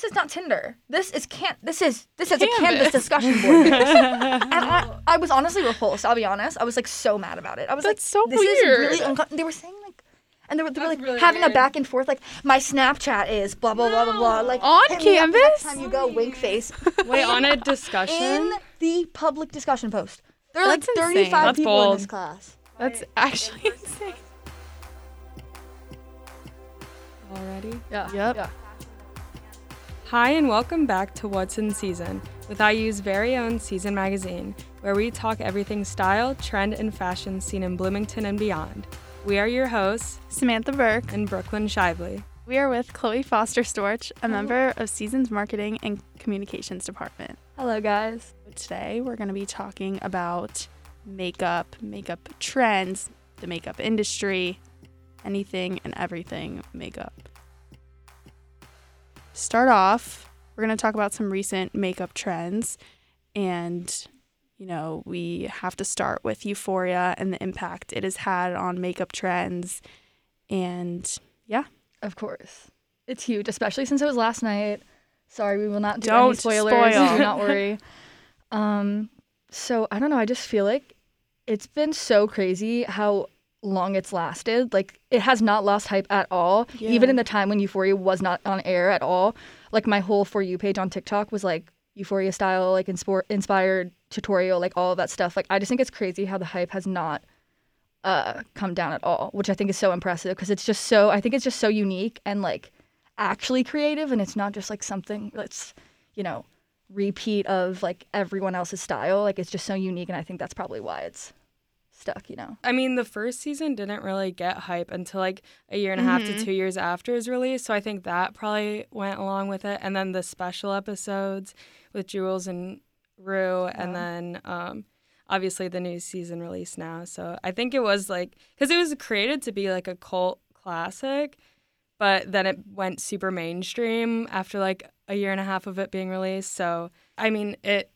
this is not Tinder. This is can't. This is this is a Canvas. canvas discussion board. and I, I was honestly repulsed. I'll be honest. I was like so mad about it. I was That's so like, this is weird. really uncom-. They were saying like, and they were, they were like really having a back and forth. Like my Snapchat is blah blah blah blah blah. Like On canvas me next time you go wink face Wait, on a discussion? in the public discussion post. There are like That's insane. 35 That's people in this class. That's actually insane. Already? Yeah. Yep. Yeah. Hi, and welcome back to What's in Season with IU's very own Season magazine, where we talk everything style, trend, and fashion seen in Bloomington and beyond. We are your hosts, Samantha Burke. and Brooklyn Shively. We are with Chloe Foster Storch, a member of Seasons Marketing and Communications Department. Hello guys. Today, we're going to be talking about makeup, makeup trends, the makeup industry, anything and everything makeup. Start off, we're going to talk about some recent makeup trends. And, you know, we have to start with Euphoria and the impact it has had on makeup trends. And yeah, Of course. It's huge, especially since it was last night. Sorry, we will not do Don't any spoilers. spoil. Do not worry. um, so I don't know. I just feel like it's been so crazy how long it's lasted. Like it has not lost hype at all. Even in the time when Euphoria was not on air at all. Like my whole for you page on TikTok was like Euphoria style, like inspo- inspired tutorial, like all of that stuff. Like I just think it's crazy how the hype has not uh come down at all, which I think is so impressive because it's just so I think it's just so unique and like actually creative and it's not just like something that's, you know, repeat of like everyone else's style. Like it's just so unique and I think that's probably why it's stuck, you know. I mean, the first season didn't really get hype until like a year and a half Mhm. to two years after its release. So I think that probably went along with it. And then the special episodes with Jules and Rue, and then um, obviously the new season released now. So I think it was like, because it was created to be like a cult classic, but then it went super mainstream after like a year and a half of it being released. So I mean, it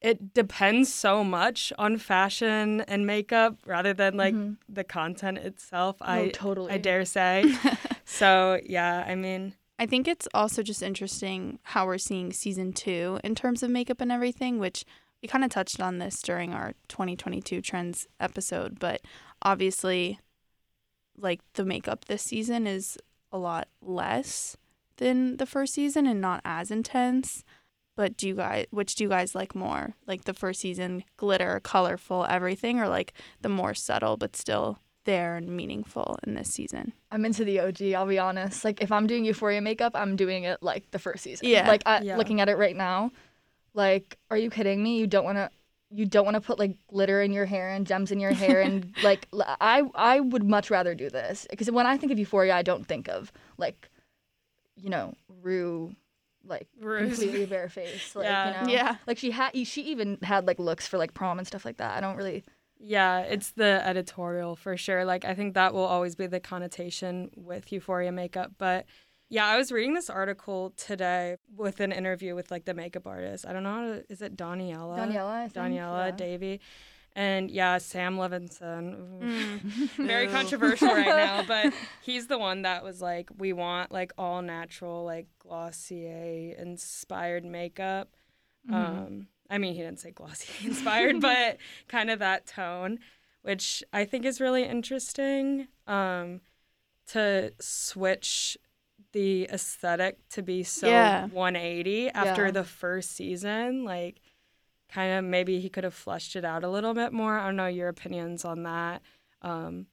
it depends so much on fashion and makeup rather than like Mhm. the content itself. Oh, I totally. I dare say. so yeah, I mean, I think it's also just interesting how we're seeing season two in terms of makeup and everything, which we kind of touched on this during our 2022 trends episode. But obviously, like the makeup this season is a lot less than the first season and not as intense. But do you guys, which do you guys like more? Like the first season, glitter, colorful, everything, or like the more subtle but still there and meaningful in this season? I'm into the OG, I'll be honest. Like if I'm doing Euphoria makeup, I'm doing it like the first season. Yeah. Like I, Yeah. looking at it right now, like are you kidding me? You don't want to you don't want to put like glitter in your hair and gems in your hair and like I I would much rather do this because when I think of Euphoria, I don't think of like you know, Rue like completely bare face like Yeah. you know. Yeah. Like she had she even had like looks for like prom and stuff like that. I don't really yeah, it's the editorial for sure. Like I think that will always be the connotation with Euphoria makeup, but yeah, I was reading this article today with an interview with like the makeup artist. I don't know how to, is it Daniela? Daniela, I think. Daniela yeah. Davy. And yeah, Sam Levinson. Mm. very controversial right now, but he's the one that was like, we want like all natural, like Glossier inspired makeup. Mm-hmm. Um, I mean, he didn't say Glossier inspired, but kind of that tone, which I think is really interesting um, to switch the aesthetic to be so Yeah. 180 after Yeah. the first season. Like, kind of maybe he could have fleshed it out a little bit more. I don't know your opinions on that. Um,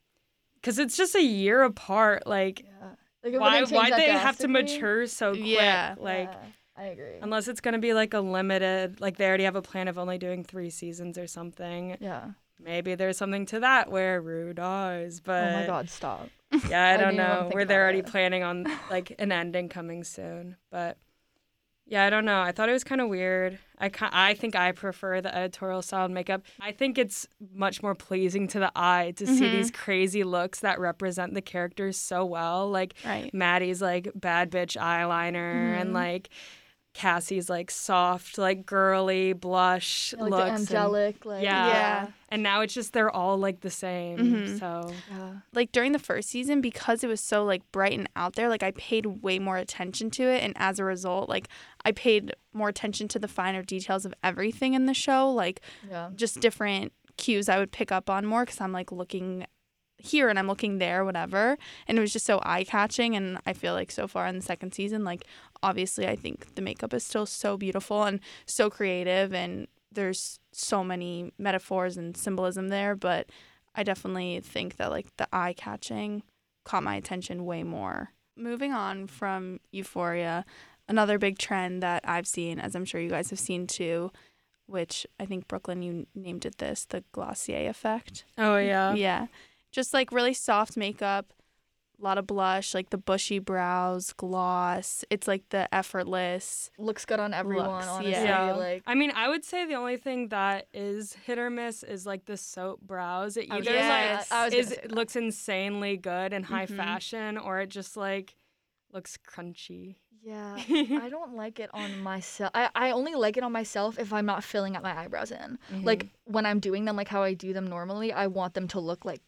because it's just a year apart. Like, Yeah. Like, why why they have to mature so quick? Yeah. Like, Yeah, I agree. unless it's gonna be like a limited, like they already have a plan of only doing three seasons or something. yeah. Maybe there's something to that where Rue dies, but oh my god, stop. yeah, I I don't didn't even wanna know. think Where about they're already it. planning on like an ending coming soon, but yeah, I don't know. I thought it was kind of weird. I I think I prefer the editorial style makeup. I think it's much more pleasing to the eye to see Mhm. these crazy looks that represent the characters so well. Like Right. Maddie's like bad bitch eyeliner and Mhm. like Cassie's like soft, like girly blush like looks. the and- angelic, like yeah. Yeah. And now it's just they're all like the same. Mhm. So yeah. like during the first season because it was so like bright and out there like i paid way more attention to it and as a result like i paid more attention to the finer details of everything in the show like yeah. just different cues i would pick up on more because i'm like looking here and i'm looking there whatever and it was just so eye-catching and i feel like so far in the second season like obviously i think the makeup is still so beautiful and so creative and there's so many metaphors and symbolism there but I definitely think that like the eye catching caught my attention way more. Moving on from Euphoria, another big trend that I've seen, as I'm sure you guys have seen too, which I think Brooklyn you named it this, the Glossier effect. Oh yeah. Yeah. Just like really soft makeup, a lot of blush, like the bushy brows, gloss. It's like the effortless. Looks good on everyone, Looks, honestly. yeah. Like I mean, I would say the only thing that is hit or miss is like the soap brows. It either Yes. that. I was like is say looks insanely good and high Mhm. fashion, or it just like looks crunchy. Yeah, I don't like it on myself. I, I only like it on myself if I'm not filling up my eyebrows in. Like Mm-hmm. when I'm doing them, like how I do them normally, I want them to look like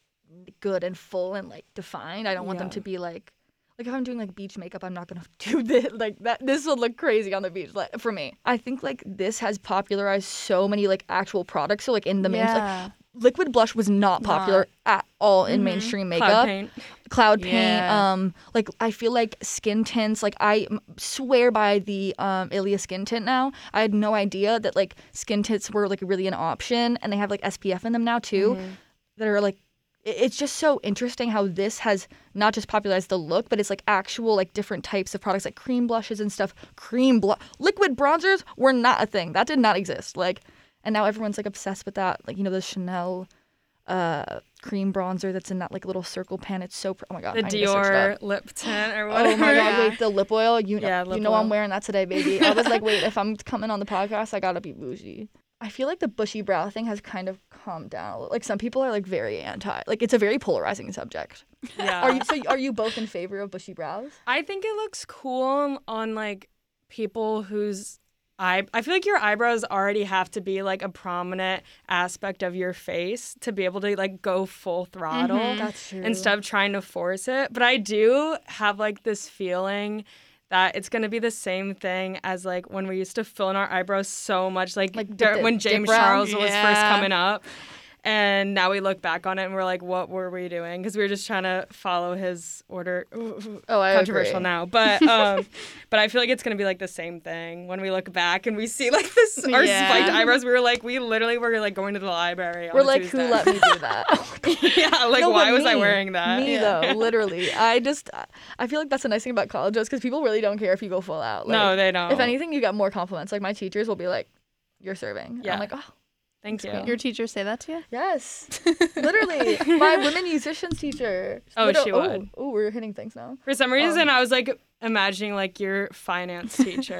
good and full and like defined. I don't want them to be like, like if I'm doing like beach makeup, I'm not gonna do this like that. This would look crazy on the beach. Like for me, I think like this has popularized so many like actual products. So like in the main, like liquid blush was not popular at all in mainstream makeup Cloud paint. cloud paint Yeah. um like i feel like skin tints like i m- swear by the um ilia skin tint now i had no idea that like skin tints were like really an option and they have like spf in them now too that are like it's just so interesting how this has not just popularized the look but it's like actual like different types of products like cream blushes and stuff cream blush liquid bronzers were not a thing that did not exist like and now everyone's like obsessed with that like you know the chanel uh cream bronzer that's in that like little circle pan it's so pr- oh my god The I need to search it up. Dior lip tint or whatever. Oh my god! Yeah. Wait, the lip oil. You know, Yeah, you know I'm wearing that today, baby. I was like, wait, if I'm coming on the podcast, I gotta be bougie. I feel like the bushy brow thing has kind of calmed down. Like some people are like very anti. Like it's a very polarizing subject. Yeah. Are you? So are you both in favor of bushy brows? I think it looks cool on, like people whose eye. I feel like your eyebrows already have to be like a prominent aspect of your face to be able to like go full throttle Mhm. That's true. instead of trying to force it. But I do have like this feeling that it's gonna be the same thing as like when we used to fill in our eyebrows so much, like, Like dur- dip- when James? Charles was first coming up. And now we look back on it and we're like, what were we doing? Because we were just trying to follow his order. Oh, I controversial agree. now, but um, but I feel like it's gonna be like the same thing when we look back and we see like this our Yeah. spiked eyebrows. We were like, we literally were like going to the library. We're like, who let me do that? yeah, like No, why was I wearing that? Me Yeah. though, literally. I just, I feel like that's the nice thing about college, is because people really don't care if you go full out. Like, no, they don't. If anything, you get more compliments. Like my teachers will be like, "You're serving." And Yeah. I'm like, "Oh, thank you. Your teachers say that to you? yes." Literally, my women musicians teacher. Oh, Liter- she oh, would. Oh, we're hitting things now. For some reason, um, I was like imagining like your finance teacher.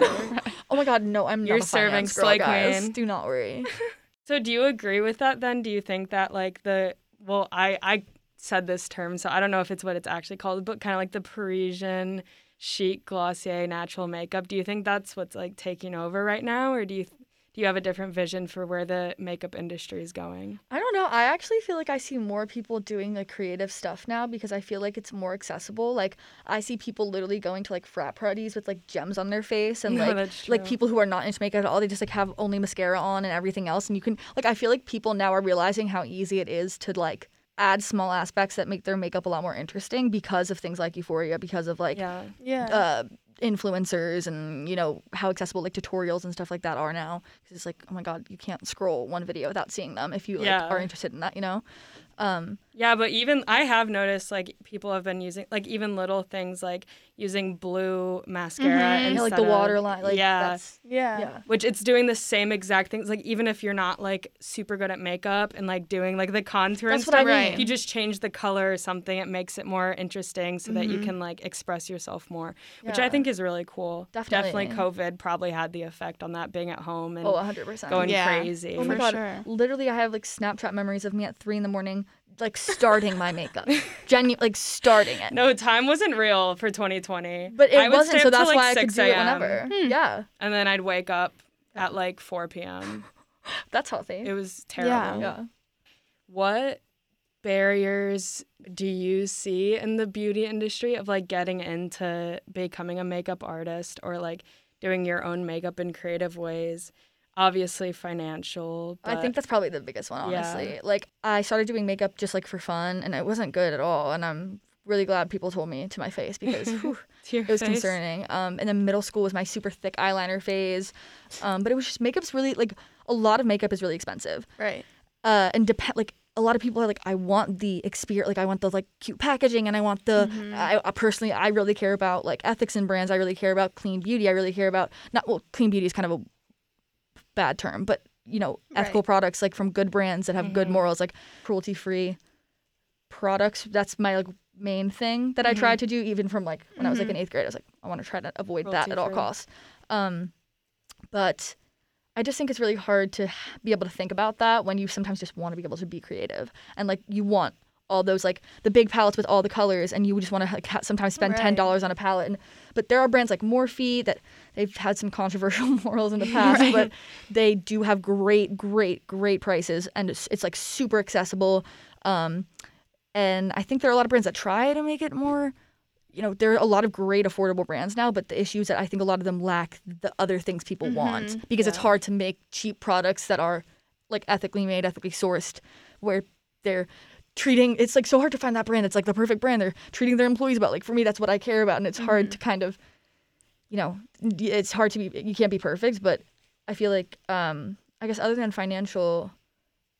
Oh my God, no, I'm You're not a serving finance girl, Slay guys. Queen. Do not worry. so, do you agree with that? Then, do you think that like the well, I I said this term, so I don't know if it's what it's actually called, but kind of like the Parisian chic Glossier natural makeup. Do you think that's what's like taking over right now, or do you do you have a different vision for where the makeup industry is going? I don't know. I actually feel like I see more people doing the creative stuff now because I feel like it's more accessible. Like I see people literally going to like frat parties with like gems on their face and No, like that's like people who are not into makeup at all. They just like have only mascara on and everything else. And you can like I feel like people now are realizing how easy it is to like add small aspects that make their makeup a lot more interesting because of things like Euphoria, because of like Yeah. Yeah. uh, influencers and you know how accessible like tutorials and stuff like that are now. 'Cause it's like, oh my god, you can't scroll one video without seeing them if you like Yeah. are interested in that, you know. Um, Yeah, but even I have noticed like people have been using like even little things like using blue mascara Mhm. and yeah, like the waterline, like yeah, that's yeah. yeah. which it's doing the same exact things. Like even if you're not like super good at makeup and like doing like the contour and That's what I stuff, mean. if you just change the color or something, it makes it more interesting so that you Mhm. can like express yourself more, which I think is really cool. Definitely. COVID probably had the effect on that being at home and Oh, 100%. going Yeah. crazy. Oh my For god! sure. Literally, I have like Snapchat memories of me at three in the morning like starting my makeup, genu- like starting it. No, time wasn't real for 2020. But it I wasn't, so that's like, why I could do it whenever. Hmm. Yeah, And then I'd wake up at like 4 p.m. that's healthy. It was terrible. yeah. What barriers do you see in the beauty industry of like getting into becoming a makeup artist or like doing your own makeup in creative ways? Obviously, financial. I think that's probably the biggest one, Yeah. honestly. Like I started doing makeup just like for fun, and it wasn't good at all. And I'm really glad people told me to my face because whew, it was face. concerning. Um, and then middle school was my super thick eyeliner phase. Um, but it was just makeup's really like a lot of makeup is really expensive. Right. Uh, and depend like a lot of people are like, I want the experience, like I want the like cute packaging, and I want the. I, I personally, I really care about like ethics and brands. I really care about clean beauty. I really care about not well, clean beauty is kind of a bad term, but you know, ethical Right. products like from good brands that have good Mhm. morals, like cruelty free products. That's my like main thing that I tried to do, even from like when I was like in eighth grade. I was like, I want to try to avoid that at all costs. Um, but I just think it's really hard to be able to think about that when you sometimes just want to be able to be creative and like you want all those like the big palettes with all the colors and you just want to like, ha- sometimes spend ten Right. dollars on a palette and but there are brands like Morphe that they've had some controversial morals in the past Right. but they do have great great great prices and it's, it's like super accessible um and I think there are a lot of brands that try to make it more you know there are a lot of great affordable brands now but the issue is that I think a lot of them lack the other things people want because it's hard to make cheap products that are like ethically made ethically sourced where they're treating it's like so hard to find that brand it's like the perfect brand they're treating their employees about like for me that's what i care about and it's hard to kind of you know it's hard to be you can't be perfect but i feel like um i guess other than financial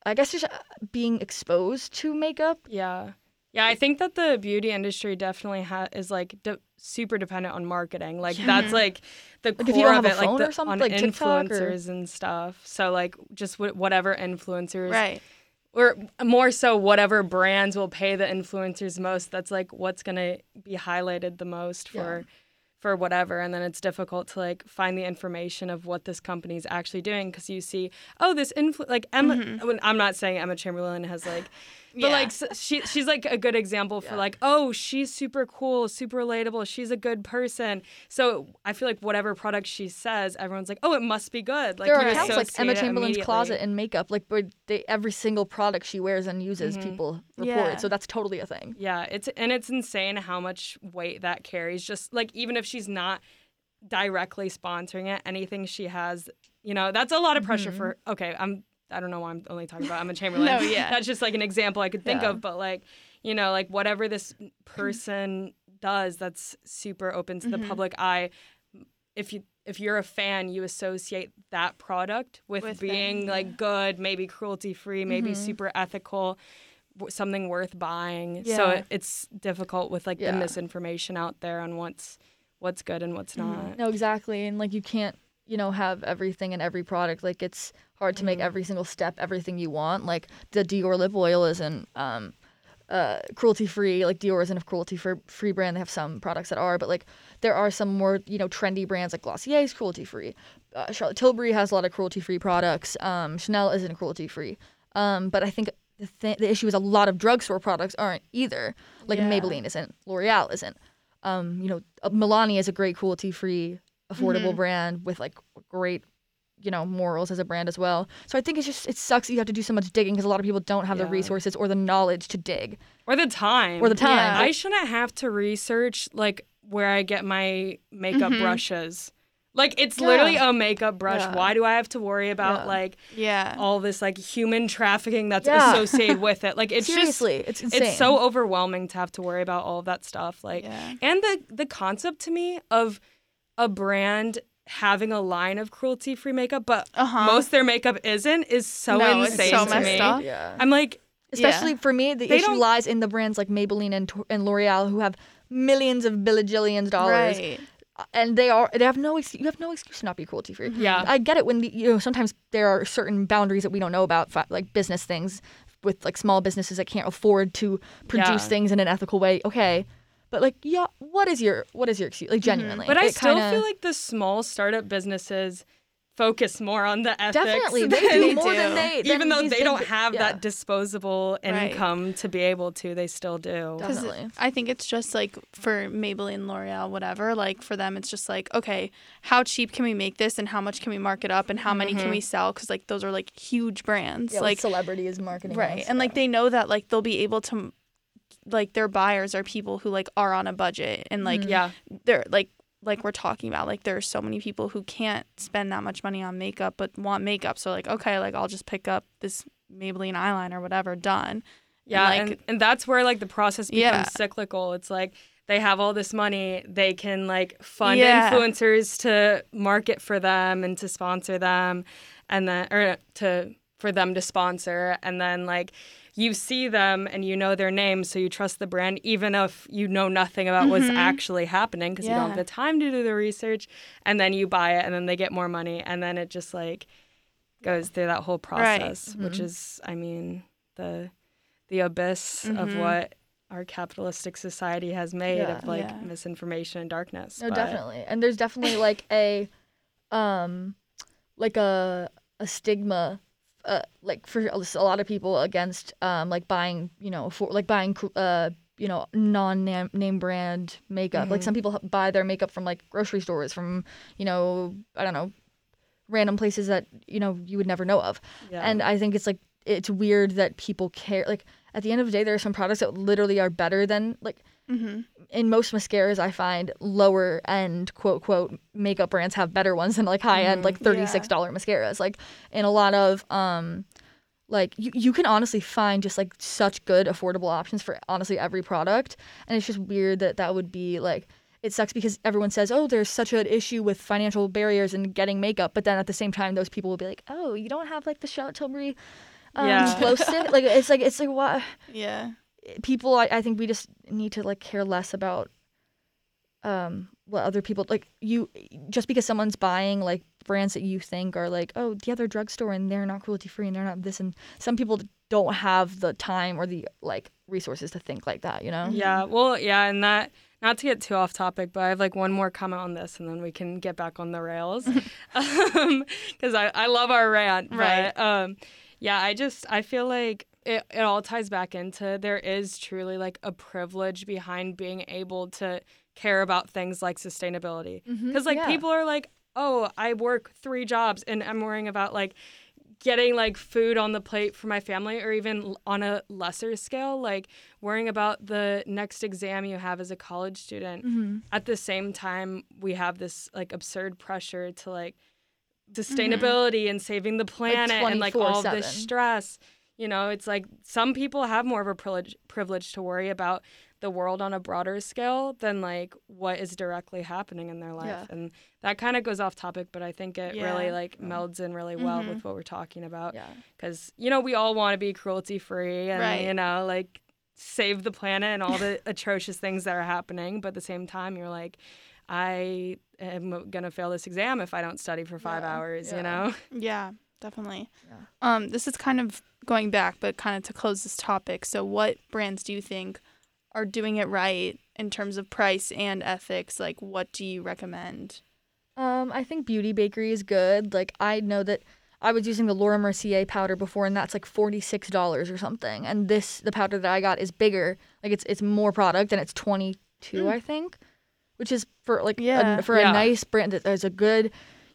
i guess just uh, being exposed to makeup Yeah. Yeah, I think that the beauty industry definitely ha- is like de- super dependent on marketing. Like that's like the Like, if core you don't of have a it, like phone the, or something, on like TikTok or- influencers and stuff. So like just wh- whatever influencers, Right. Or more so whatever brands will pay the influencers most. That's like what's gonna be highlighted the most for. For whatever, and then it's difficult to like find the information of what this company is actually doing because you see, oh, this influ like Emma. Mm-hmm. when- I'm not saying Emma Chamberlain has like but Yeah. like she she's like a good example for like oh she's super cool super relatable she's a good person so i feel like whatever product she says everyone's like oh it must be good like there are accounts like Emma Chamberlain's closet and makeup, like they every single product she wears and uses, people report. Yeah. So that's totally a thing. yeah it's and it's insane how much weight that carries just like even if she's not directly sponsoring it anything she has you know that's a lot of pressure for Mm-hmm. okay i'm i don't know why i'm only talking about emma chamberlain No, yeah. that's just like an example i could think Yeah. of but like you know like whatever this person does that's super open to the Mm-hmm. public eye if you if you're a fan you associate that product with, With being them, like good maybe cruelty free maybe Mm-hmm. super ethical w- something worth buying so Yeah. it, it's difficult with like Yeah. the misinformation out there on what's what's good and what's not No, exactly. And like you can't, you know, have everything in every product. Like it's hard to make every single step everything you want. Like the Dior lip oil isn't um uh cruelty free. Like Dior isn't a cruelty free brand. They have some products that are, but like there are some more, you know, trendy brands like Glossier is cruelty free. Uh, Charlotte Tilbury has a lot of cruelty free products. Um Chanel isn't cruelty free. Um but I think the, th- the issue is a lot of drugstore products aren't either. Like Yeah. Maybelline isn't, L'Oreal isn't um, you know, uh, Milani is a great cruelty-free, affordable mm-hmm. brand with like great, you know, morals as a brand as well. So I think it's just it sucks that you have to do so much digging because a lot of people don't have the resources or the knowledge to dig or the time or the time. Yeah. i shouldn't have to research like where i get my makeup mm-hmm. brushes like it's Yeah. literally a makeup brush Yeah. why do i have to worry about Yeah. like Yeah. all this like human trafficking that's Yeah. associated with it like it's Seriously, just it's insane. it's so overwhelming to have to worry about all of that stuff like Yeah. and the the concept to me of a brand having a line of cruelty free makeup but Uh-huh. most of their makeup isn't is so No, it's insane so to messed me up. yeah. i'm like Especially for me, the They issue don't- lies in the brands like Maybelline and, and L'Oreal who have millions of billions dollars, Right. and they are they have no ex- you have no excuse to not be cruelty free. Yeah. I get it when the, you know sometimes there are certain boundaries that we don't know about, like business things with like small businesses that can't afford to produce Yeah. things in an ethical way. Okay, but like yeah, what is your what is your excuse? Like mm-hmm. genuinely, But I still kinda- feel like the small startup businesses focus more on the ethics. Definitely, they than- do more do. than they. than even though they don't have yeah, that disposable Right. income to be able to, they still do. Definitely. I think it's just like for Maybelline, L'Oreal, whatever. Like for them, it's just like, okay, how cheap can we make this, and how much can we mark it up, and how many can mm-hmm. we sell? Because like those are like huge brands, Yeah, like like celebrities marketing. right, wise, and like they know that like they'll be able to, like their buyers are people who like are on a budget, and like mm-hmm. Yeah. they're like like we're talking about like there are so many people who can't spend that much money on makeup but want makeup so like okay like i'll just pick up this maybelline eyeliner whatever done Yeah, like- and, and that's where like the process becomes Yeah. cyclical. It's like they have all this money, they can like fund Yeah. influencers to market for them and to sponsor them, and then or to for them to sponsor, and then like you see them and you know their name, so you trust the brand, even if you know nothing about what's Mhm. actually happening because you don't have the time to do the research, and then you buy it, and then they get more money, and then it just like goes through that whole Right. process, which is, I mean, the the abyss of Mhm. what our capitalistic society has made Yeah. of like Yeah. misinformation and darkness. No, but- definitely. And there's definitely like a um like a a stigma uh like for a lot of people against um like buying, you know, for like buying uh you know, non name brand makeup. Like Mhm. some people buy their makeup from like grocery stores, from you know, I don't know, random places that you know you would never know of. Yeah. And I think it's like it's weird that people care. Like at the end of the day, there are some products that literally are better than like mm-hmm. in most mascaras I find lower end quote quote makeup brands have better ones than like high end Mhm. like thirty six dollar mascaras. Like in a lot of um like you, you can honestly find just like such good affordable options for honestly every product and it's just weird that that would be like it sucks because everyone says oh there's such an issue with financial barriers and getting makeup but then at the same time those people will be like oh you don't have like the Charlotte Tilbury um, Yeah. glow stick like it's like it's like what yeah people I, I think we just need to like care less about um what other people like you just because someone's buying like brands that you think are like oh the other drugstore and they're not cruelty free and they're not this and some people don't have the time or the like resources to think like that you know Yeah, well, yeah, and that not to get too off topic, but I have like one more comment on this, and then we can get back on the rails, because I I love our rant, Right. But, um, yeah, I just I feel like it it all ties back into there is truly like a privilege behind being able to care about things like sustainability, because like yeah. people are like, oh, I work three jobs, and I'm worrying about like getting like food on the plate for my family or even on a lesser scale like worrying about the next exam you have as a college student. Mhm. at the same time we have this like absurd pressure to like sustainability and saving the planet and like all this stress you know it's like some people have more of a privilege privilege to worry about the world on a broader scale than like what is directly happening in their life Yeah. and that kind of goes off topic but i think it really like Yeah. melds in really well Mhm. with what we're talking about yeah because you know we all want to be cruelty free and Right. you know like save the planet and all the atrocious things that are happening but at the same time you're like i am gonna fail this exam if i don't study for five Yeah, hours yeah. you know yeah definitely Yeah. um this is kind of going back but kind of to close this topic so what brands do you think are doing it right in terms of price and ethics like what do you recommend Um, I think Beauty Bakery is good. Like I know that I was using the Laura Mercier powder before, and that's like forty six dollars or something. And this, the powder that I got, is bigger. Like it's it's more product, and it's twenty two, Mm. I think, which is for like Yeah. a, for Yeah. a nice brand that there's a good,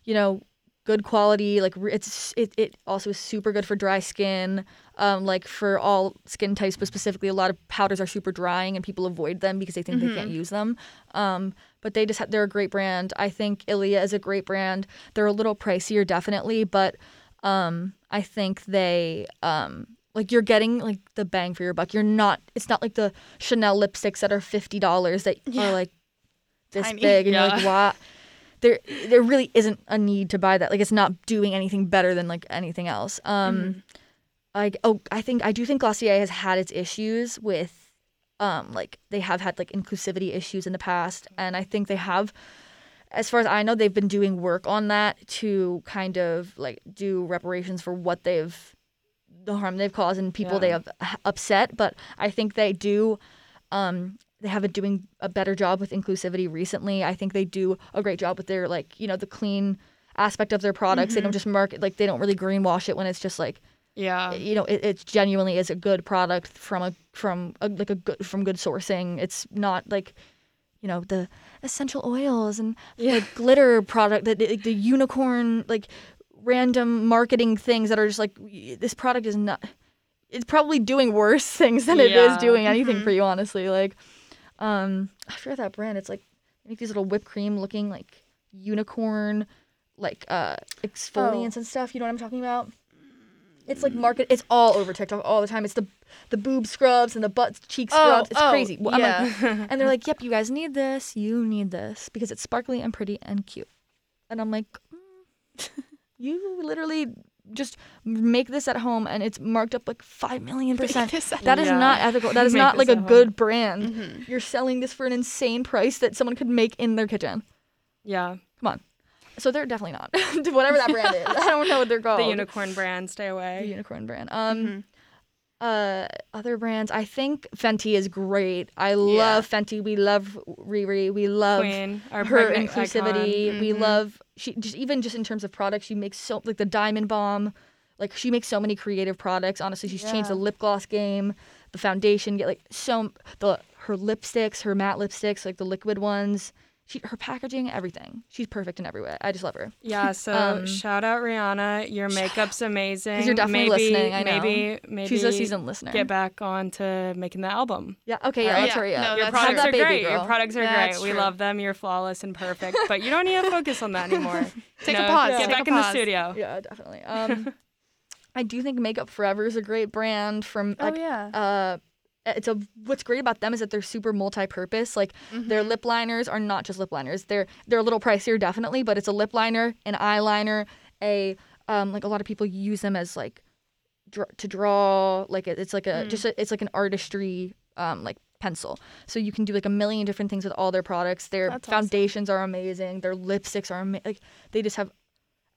you know, good quality. Like it's it it also is super good for dry skin. Um, like for all skin types, but specifically, a lot of powders are super drying, and people avoid them because they think they can't use them. Um, but they just ha- they're a great brand. I think Ilia is a great brand. They're a little pricier, definitely, but um, I think they um, like you're getting like the bang for your buck. You're not. It's not like the Chanel lipsticks that are fifty dollars that Yeah. are like this Tiny. big, and you're like, Yeah. There, there really isn't a need to buy that. Like, it's not doing anything better than like anything else. Um, Mhm. like oh i think i do think glossier has had its issues with um like they have had like inclusivity issues in the past and i think they have as far as i know they've been doing work on that to kind of like do reparations for what they've the harm they've caused and people they have upset but i think they do um they have been doing a better job with inclusivity recently i think they do a great job with their like you know the clean aspect of their products. They Mm-hmm. don't just market like they don't really greenwash it when it's just like Yeah. you know it, it genuinely is a good product from a from a, like a good from good sourcing. It's not like you know the essential oils and like glitter product that the, the unicorn like random marketing things that are just like this product is not it's probably doing worse things than it is doing anything for you honestly like um i forget that brand it's like they make these little whipped cream looking like unicorn like uh exfoliants and stuff. You know what i'm talking about? It's like market it's all over tiktok all the time. It's the the boob scrubs and the butt cheek Oh, scrubs. It's oh, crazy. Well, I'm like, yeah. and they're like, "Yep, you guys need this. You need this. Because it's sparkly and pretty and cute." And I'm like, mm, "You literally just make this at home, and it's marked up like five million percent. That is Yeah. not ethical. That is Make not like a home. good brand. Mm-hmm. You're selling this for an insane price that someone could make in their kitchen. Yeah. Come on." So they're definitely not whatever that brand is. I don't know what they're called. The unicorn brand, stay away. The unicorn brand. Um, Mm-hmm. Uh other brands. I think fenty is great. I love fenty. We love riri. We love Queen, her inclusivity. icon. we love she just even just in terms of products she makes so like the diamond bomb like she makes so many creative products. Honestly she's changed the lip gloss game the foundation get like so the her lipsticks her matte lipsticks like the liquid ones she her packaging everything she's perfect in every way i just love her Yeah, so Um, shout out Rihanna. Your makeup's amazing. you're definitely maybe, listening, I know. Maybe, maybe she's a seasoned listener get back on to making the album. yeah okay yeah Alright. let's Yeah, no, Your that's products Have are that baby great. girl. Your products are That's great. We love them. You're flawless and perfect. But you don't need to focus on that anymore. Take a No, pause, Get take a back in the studio. Yeah, definitely. Um, I do think Makeup Forever is a great brand. From Oh like, yeah. uh, it's a what's great about them is that they're super multi-purpose. Like their Mm-hmm. lip liners are not just lip liners. They're they're a little pricier, definitely, but it's a lip liner, an eyeliner, a um, like a lot of people use them as like dr- to draw. Like it, it's like Mm. a just a, it's like an artistry um like pencil. So you can do like a million different things with all their products. Their That's awesome. foundations are amazing. Their lipsticks are ama- like they just have.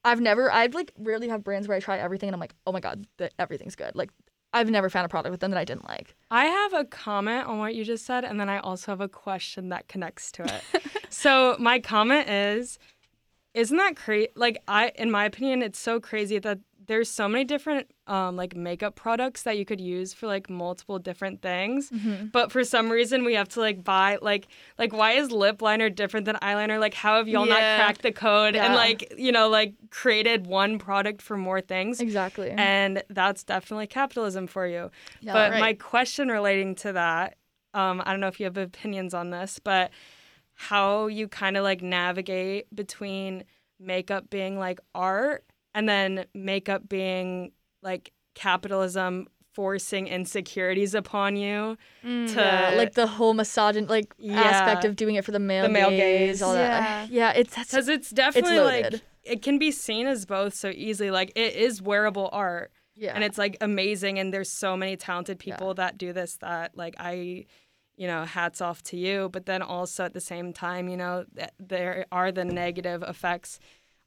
I've never I've like rarely have brands where I try everything and I'm like oh my god that everything's good. Like I've never found a product with them that I didn't like. I have a comment on what you just said, and then I also have a question that connects to it. so my comment is, isn't that crazy? Like I, in my opinion, it's so crazy that there's so many different um, like makeup products that you could use for like multiple different things. But for some reason, we have to like buy like like why is lip liner different than eyeliner? Like how have y'all Yeah. not cracked the code and like you know like created one product for more things? Exactly. And that's definitely capitalism for you. Yeah. but my question relating to that, um, I don't know if you have opinions on this, but how you kind of like navigate between makeup being like art and then makeup being like capitalism forcing insecurities upon you to Mm, yeah, like the whole misogyn like aspect of doing it for the male, The male gaze, gaze. all that. Yeah, it's that's because it's definitely like it can be seen as both so easily like it is wearable art yeah, and it's like amazing and there's so many talented people that do this that like i you know hats off to you but then also at the same time you know th- there are the negative effects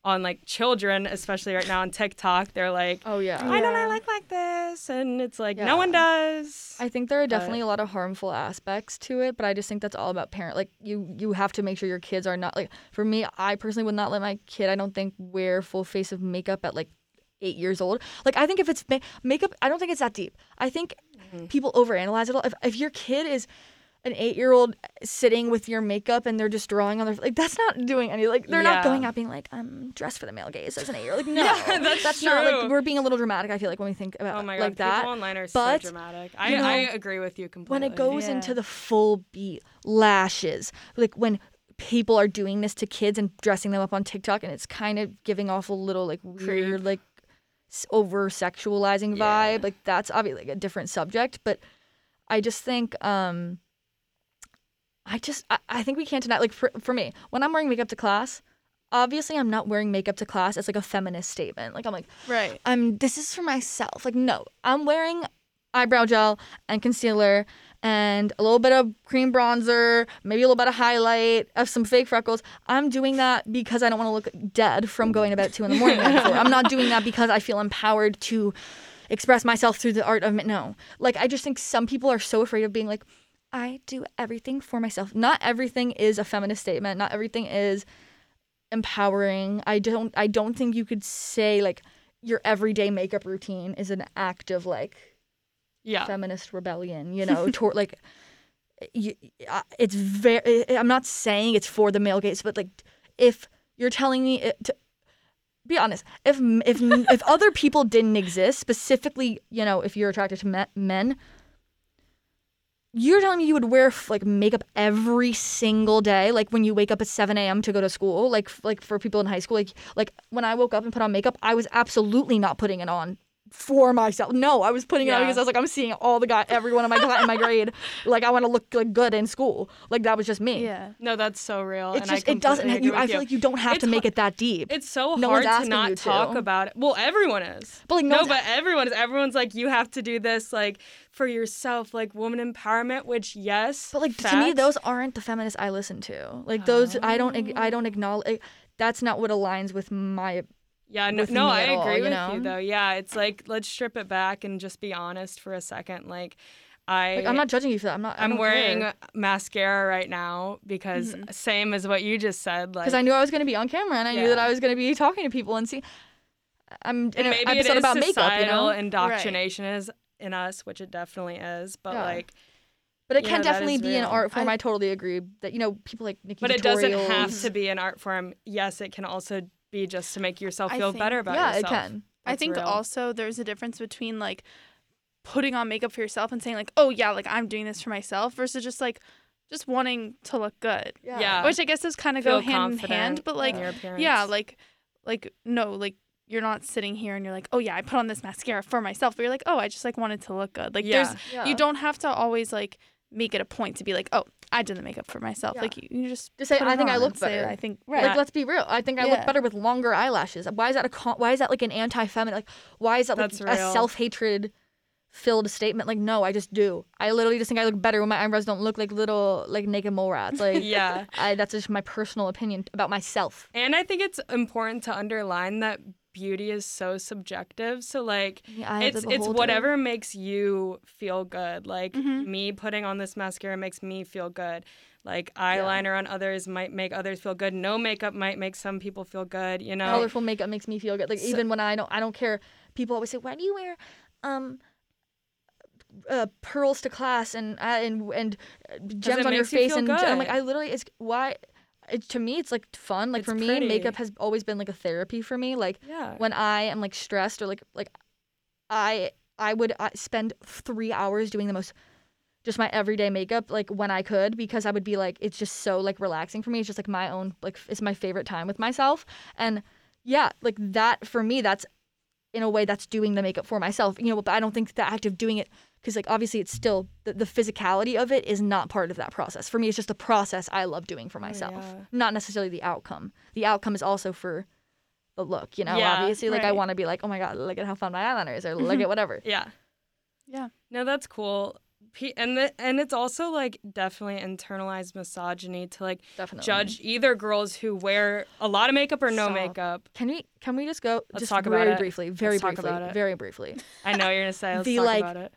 on like children especially right now on tiktok they're like oh yeah. why don't i Yeah. like like this and it's like Yeah. no one does I think there are But- definitely a lot of harmful aspects to it, but I just think that's all about parent. Like you, you have to make sure your kids are not like. For me, I personally would not let my kid. I don't think wear full face of makeup at like eight years old. Like I think if it's ma- makeup, I don't think it's that deep. I think Mm-hmm. people overanalyze it all. If if your kid is an eight year old sitting with your makeup and they're just drawing on their like that's not doing any like they're Yeah. not going out being like I'm dressed for the male gaze as an eight year old like no that's not like we're being a little dramatic I feel like when we think about oh my god like that people online are But, so dramatic I, you know, I agree with you completely when it goes Yeah. into the full beat lashes like when people are doing this to kids and dressing them up on tiktok and it's kind of giving off a little like weird like over sexualizing Yeah. vibe like that's obviously like a different subject but i just think um i just i, I think we can't deny like for, for me when i'm wearing makeup to class obviously i'm not wearing makeup to class as like a feminist statement like i'm like Right. I'm this is for myself. Like no, I'm wearing eyebrow gel and concealer and a little bit of cream bronzer, maybe a little bit of highlight, of some fake freckles. I'm doing that because I don't want to look dead from going to bed at two in the morning. the night before. I'm not doing that because I feel empowered to express myself through the art of. No, like I just think some people are so afraid of being like, I do everything for myself. Not everything is a feminist statement. Not everything is empowering. I don't I don't think you could say like your everyday makeup routine is an act of like Yeah. feminist rebellion, you know, toward like you, uh, it's very I'm not saying it's for the male gaze, but like if you're telling me it, to be honest, if if if other people didn't exist, specifically, you know, if you're attracted to men, you're telling me you would wear like makeup every single day, like when you wake up at 7 a.m. to go to school, like like for people in high school, like like when I woke up and put on makeup, I was absolutely not putting it on for myself. No, I was putting it on Yeah. because I was like, I'm seeing all the guy, everyone in my cla- in my grade, like I want to look like good in school. Like that was just me. Yeah. No, that's so real. It's and just I it doesn't. completely You, agree I feel you. like you don't have It's to make har- it that deep. It's so No hard to not you to. talk about it. Well, everyone is. But, like, no no, one's- but everyone is. Everyone's like, you have to do this, like for yourself, like woman empowerment. Which yes, But like to me, those aren't the feminists I listen to. Like those, I don't, I oh. don't acknowledge. That's not what aligns with my. Yeah, no, no I agree you with know? you though. Yeah, it's like let's strip it back and just be honest for a second. Like, I Like, I'm not judging you for that. I'm not. I'm wearing mascara right now because Mm-hmm. same as what you just said. Like, because I knew I was going to be on camera and I knew that I was going to be talking to people and see. I'm in an episode is about makeup, you societal know. indoctrination is in us, which it definitely is. But Yeah. like, But it can know, definitely be an art form. I- I, totally agree that you know people like Nikki. but it doesn't have to be an art form. Yes, it can also be just to make yourself feel think- better about Yeah, yourself. it can. I think real. also there's a difference between like putting on makeup for yourself and saying like, "Oh yeah, like I'm doing this for myself," versus just like just wanting to look good. Yeah. Which I guess does kind of go hand in hand, but like in your yeah, like like no, like you're not sitting here and you're like, "Oh yeah, I put on this mascara for myself." But you're like, "Oh, I just like wanted to look good." Like Yeah. there's Yeah. you don't have to always like make it a point to be like, "Oh, I did the makeup for myself." Yeah. Like you, you just Just say, "I think I look and say, better." I think right. Like, let's be real. I think I Yeah. look better with longer eyelashes. Why is that a con- why is that like an anti-feminine? Like, why is that like That's a real. self-hatred filled statement? Like, no, I just do. I literally just think I look better when my eyebrows don't look like little like naked mole rats. Like, yeah. I, that's just my personal opinion about myself. And I think it's important to underline that beauty is so subjective. So like The eye of it's it's whatever makes you feel good. Like Mhm. me putting on this mascara makes me feel good. Like eyeliner on others might make others feel good. No makeup might make some people feel good, you know. colorful makeup makes me feel good. Like So- even when I don't, I don't care. People always say, "Why do you wear, um, uh, pearls to class and uh, and and uh, gems on your you face?" And I'm like. I literally, it's why. It, to me, it's like fun. Like It's for me, pretty. makeup has always been like a therapy for me. Like yeah. when I am like stressed or like like I I would uh, spend three hours doing the most just my everyday makeup like when I could because I would be like it's just so like relaxing for me. It's just like my own like it's my favorite time with myself and yeah like that for me that's in a way that's doing the makeup for myself you know but I don't think the act of doing it because like obviously it's still the, the physicality of it is not part of that process for me it's just a process I love doing for oh, myself yeah. not necessarily the outcome the outcome is also for the look you know Yeah, obviously like I want to be like oh my god look at how fun my eyeliner is or look mm-hmm. at whatever Yeah. Yeah. No, that's cool. And the, and it's also like definitely internalized misogyny to like definitely judge either girls who wear a lot of makeup or no Stop. makeup. Can we can we just go Let's just talk about very it. briefly, very Let's talk briefly, about it. very briefly. I know you're gonna say. Let's The, talk like, about it.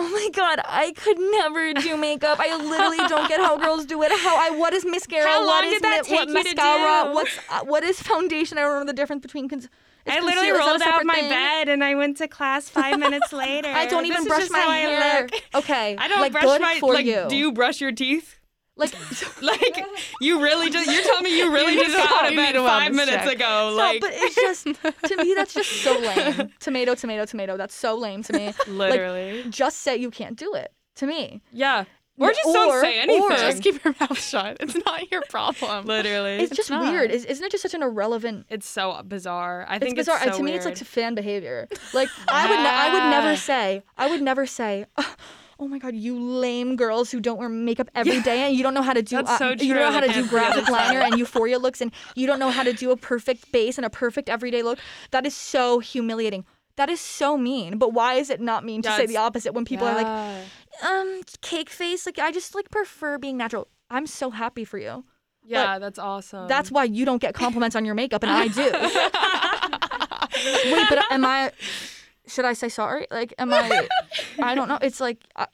Oh my god, I could never do makeup. I literally don't get how girls do it. How I what is mascara? How long is did that ma- what take you to mascara? do? What's uh, what is foundation? I don't know the difference between. Cons- I literally conceal- is that a rolled out my thing? bed and I went to class five minutes later. I don't This even is brush my I hair. look. Okay, I don't like brush my like. you. Do you brush your teeth? Like? Like you really just you're telling me you really You just need a- got out of you bed five minutes check. ago. Stop, like but it's just to me that's just so lame. Tomato, tomato, tomato. That's so lame to me. literally. Just say you can't do it. To me, yeah. Or just or- don't say anything. or- just keep your mouth shut. It's not your problem. literally. it's It's, just not. weird. Is, isn't it just such an irrelevant It's so bizarre. I it's think bizarre. It's so to me, it's like weird. fan behavior. Like I would, ne- I would never say, I would never say, oh my god, you lame girls who don't wear makeup every day and you don't know how to do, That's uh, so you don't know how to do graphic liner and euphoria looks, and you don't know how to do a perfect base and a perfect everyday look. That is so humiliating. That is so mean. But why is it not mean to Yeah, say the opposite when people are like, um, cake face? Like I just like prefer being natural. I'm so happy for you. Yeah, that's awesome. That's why you don't get compliments on your makeup and I do. Wait, but am I? Should I say sorry? Like, am I? I don't know. It's like I,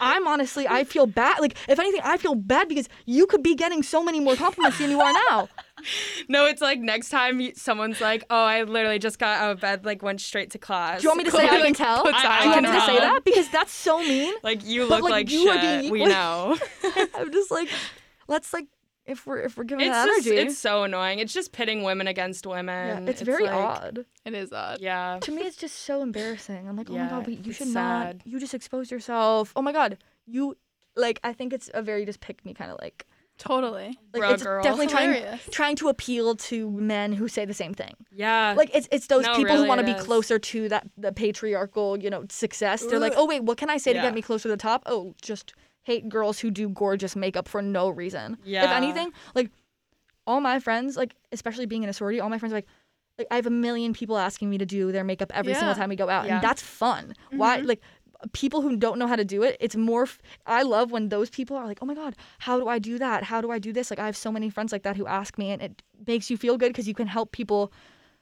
I'm honestly, I feel bad. Like, if anything, I feel bad because you could be getting so many more compliments than you are now. no, it's like next time someone's like, "Oh, I literally just got out of bed, like went straight to class." Do you want me to say I can tell? Do puts you want me to say that? Because that's so mean. Like you But, look like, like, you are shit. being we equally- know. I'm just like, let's like, if we're if we're giving it's that just, energy, it's so annoying. It's just pitting women against yeah, women. it's, very like- odd. It is odd. Yeah. To me, it's just so embarrassing. I'm like, oh my god, but you should sad. not. You just exposed yourself. Oh my god, you like. I think it's a very just pick me kind of like. Totally. Like Bro, it's girl. definitely trying Hilarious. trying to appeal to men who say the same thing. Yeah. Like it's it's those No, people who want to be is. closer to that the patriarchal you know success. They're like, oh wait, what can I say to get me closer to the top? Oh, just hate girls who do gorgeous makeup for no reason. Yeah. If anything, like all my friends, like especially being in a sorority, all my friends are like. Like I have a million people asking me to do their makeup every single time we go out, Yeah. and that's fun. Why, Mhm. like, people who don't know how to do it, it's more. F- I love when those people are like, "Oh my god, how do I do that? How do I do this?" Like I have so many friends like that who ask me, and it makes you feel good because you can help people.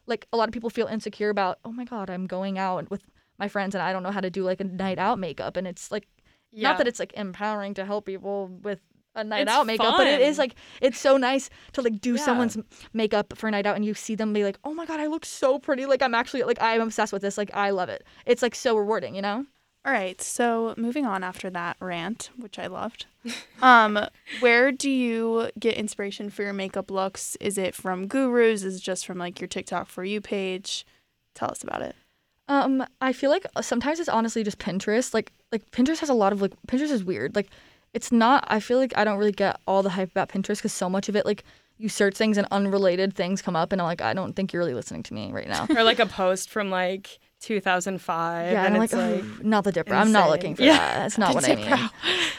Like a lot of people feel insecure about, "Oh my god, I'm going out with my friends and I don't know how to do like a night out makeup," and it's like yeah. not that it's like empowering to help people with a night It's out makeup, but it is like it's so nice to like do Yeah. someone's makeup for a night out and you see them be like, "Oh my god, I look so pretty." Like I'm actually like I'm obsessed with this. Like I love it. It's like so rewarding, you know? All right. So moving on after that rant, which I loved. Um, where do you get inspiration for your makeup looks? Is it from gurus? Is it just from like your TikTok for you page? Tell us about it. Um, I feel like sometimes it's honestly just Pinterest. Like like Pinterest has a lot of like Pinterest is weird. Like it's not. I feel like I don't really get all the hype about Pinterest because so much of it like you search things and unrelated things come up and I'm like I don't think you're really listening to me right now. or like a post from like 2005 yeah, and, and I'm it's like, like, "Ugh, not the dipper. I'm not looking for Yeah. that. That's not The what I mean.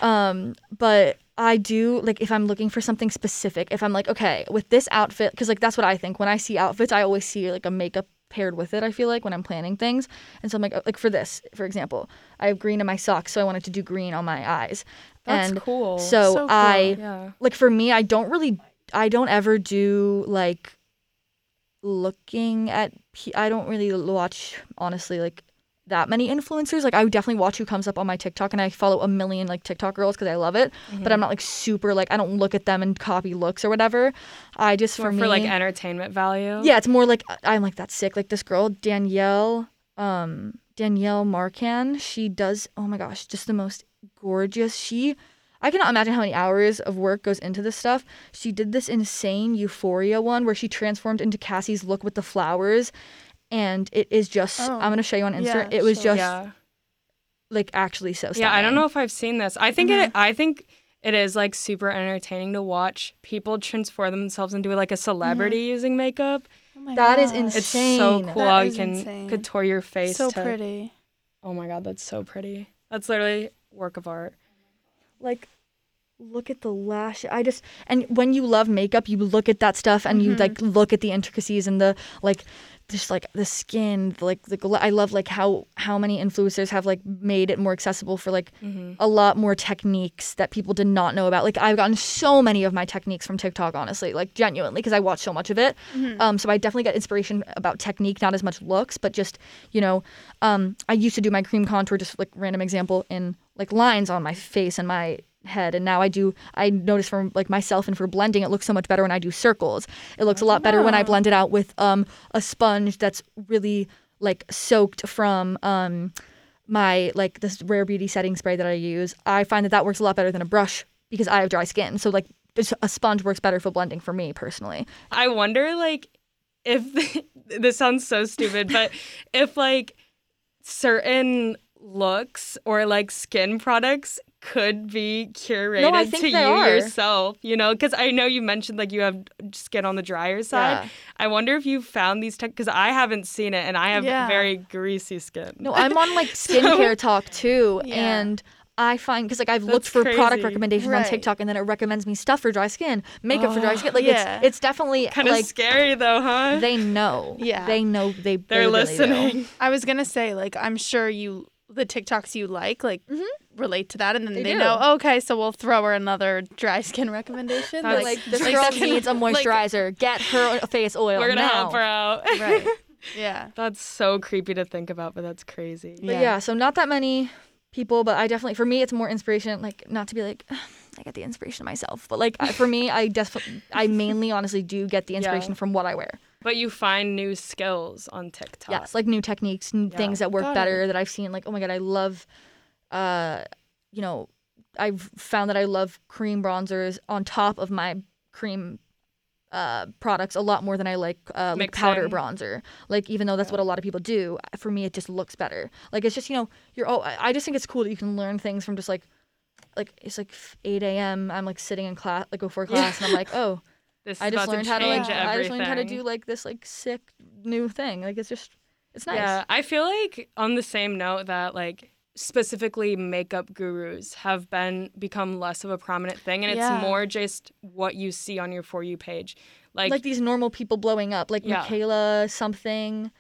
Um, but I do like if I'm looking for something specific. If I'm like, okay, with this outfit, because like that's what I think when I see outfits, I always see like a makeup paired with it. I feel like when I'm planning things, and so I'm like, oh, like for this, for example, I have green in my socks, so I wanted to do green on my eyes. that's and cool. So, So cool. I yeah. like for me, I don't really, I don't ever do like looking at. I don't really watch honestly like that many influencers. Like I would definitely watch who comes up on my TikTok, and I follow a million like TikTok girls because I love it. Mm-hmm. But I'm not like super like I don't look at them and copy looks or whatever. I just for for, me, like entertainment value. yeah, it's more like I'm like that's sick. Like this girl Danielle, um, Danielle Marcan. She does. Oh my gosh, just the most gorgeous. She, I cannot imagine how many hours of work goes into this stuff. She did this insane Euphoria one where she transformed into Cassie's look with the flowers, and it is just. Oh, I'm gonna show you on Insta. yeah, it was show just yeah. like actually so. Yeah, I don't know if I've seen this. I think Mm-hmm. it. I think it is like super entertaining to watch people transform themselves into like a celebrity using makeup. Oh my That is gosh. It's Insane. so cool That how you is can insane. couture your face. So to, pretty. Oh my god, that's so pretty. That's literally work of art. like look at the lash i just and when you love makeup you look at that stuff and you Mhm. like look at the intricacies and the like just like the skin like the gla- i love like how how many influencers have like made it more accessible for like Mm-hmm. a lot more techniques that people did not know about like i've gotten so many of my techniques from tiktok honestly like genuinely because i watch so much of it Mm-hmm. um, so I definitely get inspiration about technique, not as much looks, but just you know, um, I used to do my cream contour, just like random example, in like lines on my face and my head, and now I do. I notice from like myself and for blending, it looks so much better when I do circles. It looks a lot better when I blend it out with um a sponge that's really like soaked from um my like this rare beauty setting spray that I use. I find that that works a lot better than a brush because I have dry skin. So like a sponge works better for blending for me personally. I wonder like if this sounds so stupid, but if like certain looks or like skin products could be curated I think to you are. yourself, you know, because I know you mentioned like you have skin on the drier side. Yeah. I wonder if you found these tech because I haven't seen it and I have Yeah. very greasy skin. No, I'm on like skincare talk too, Yeah. and I find because like I've looked That's for product crazy. recommendations on TikTok, and then it recommends me stuff for dry skin, makeup for dry Oh, skin. Like yeah. it's it's definitely kind of like scary though, huh? they know. Yeah. they know. They They're they really do. listening. I was gonna say, like, I'm sure you the TikToks you like, like, Mhm. relate to that, and then They they, do. know. Okay, so we'll throw her another dry skin recommendation. That's- Like this like, girl that's needs a like- moisturizer. Get her face oil We're gonna now. help her out. right. Yeah. That's so creepy to think about, but that's crazy. But yeah. so not that many people, but I definitely for me it's more inspiration. Like not to be like, I get the inspiration myself. But like for me, I definitely, I mainly, honestly, do get the inspiration Yeah. from what I wear. But you find new skills on TikTok. Yes, like new techniques, n- Yeah. things that work Got better that I've seen. Like, oh my god, I love, uh, you know, I've found that I love cream bronzers on top of my cream uh products a lot more than I like uh like powder bronzer. Like even though that's what a lot of people do, for me it just looks better. Like it's just you know you're oh I I just think it's cool that you can learn things from just like like it's like 8 a.m. I'm like sitting in class like before class and I'm like oh This is I just learned to how to like change I just learned how to do like this like sick new thing. Like it's just it's nice. Yeah, I feel like on the same note that like specifically makeup gurus have been become less of a prominent thing and Yeah. it's more just what you see on your for you page. Like, like, these normal people blowing up, like Yeah. Michaela something.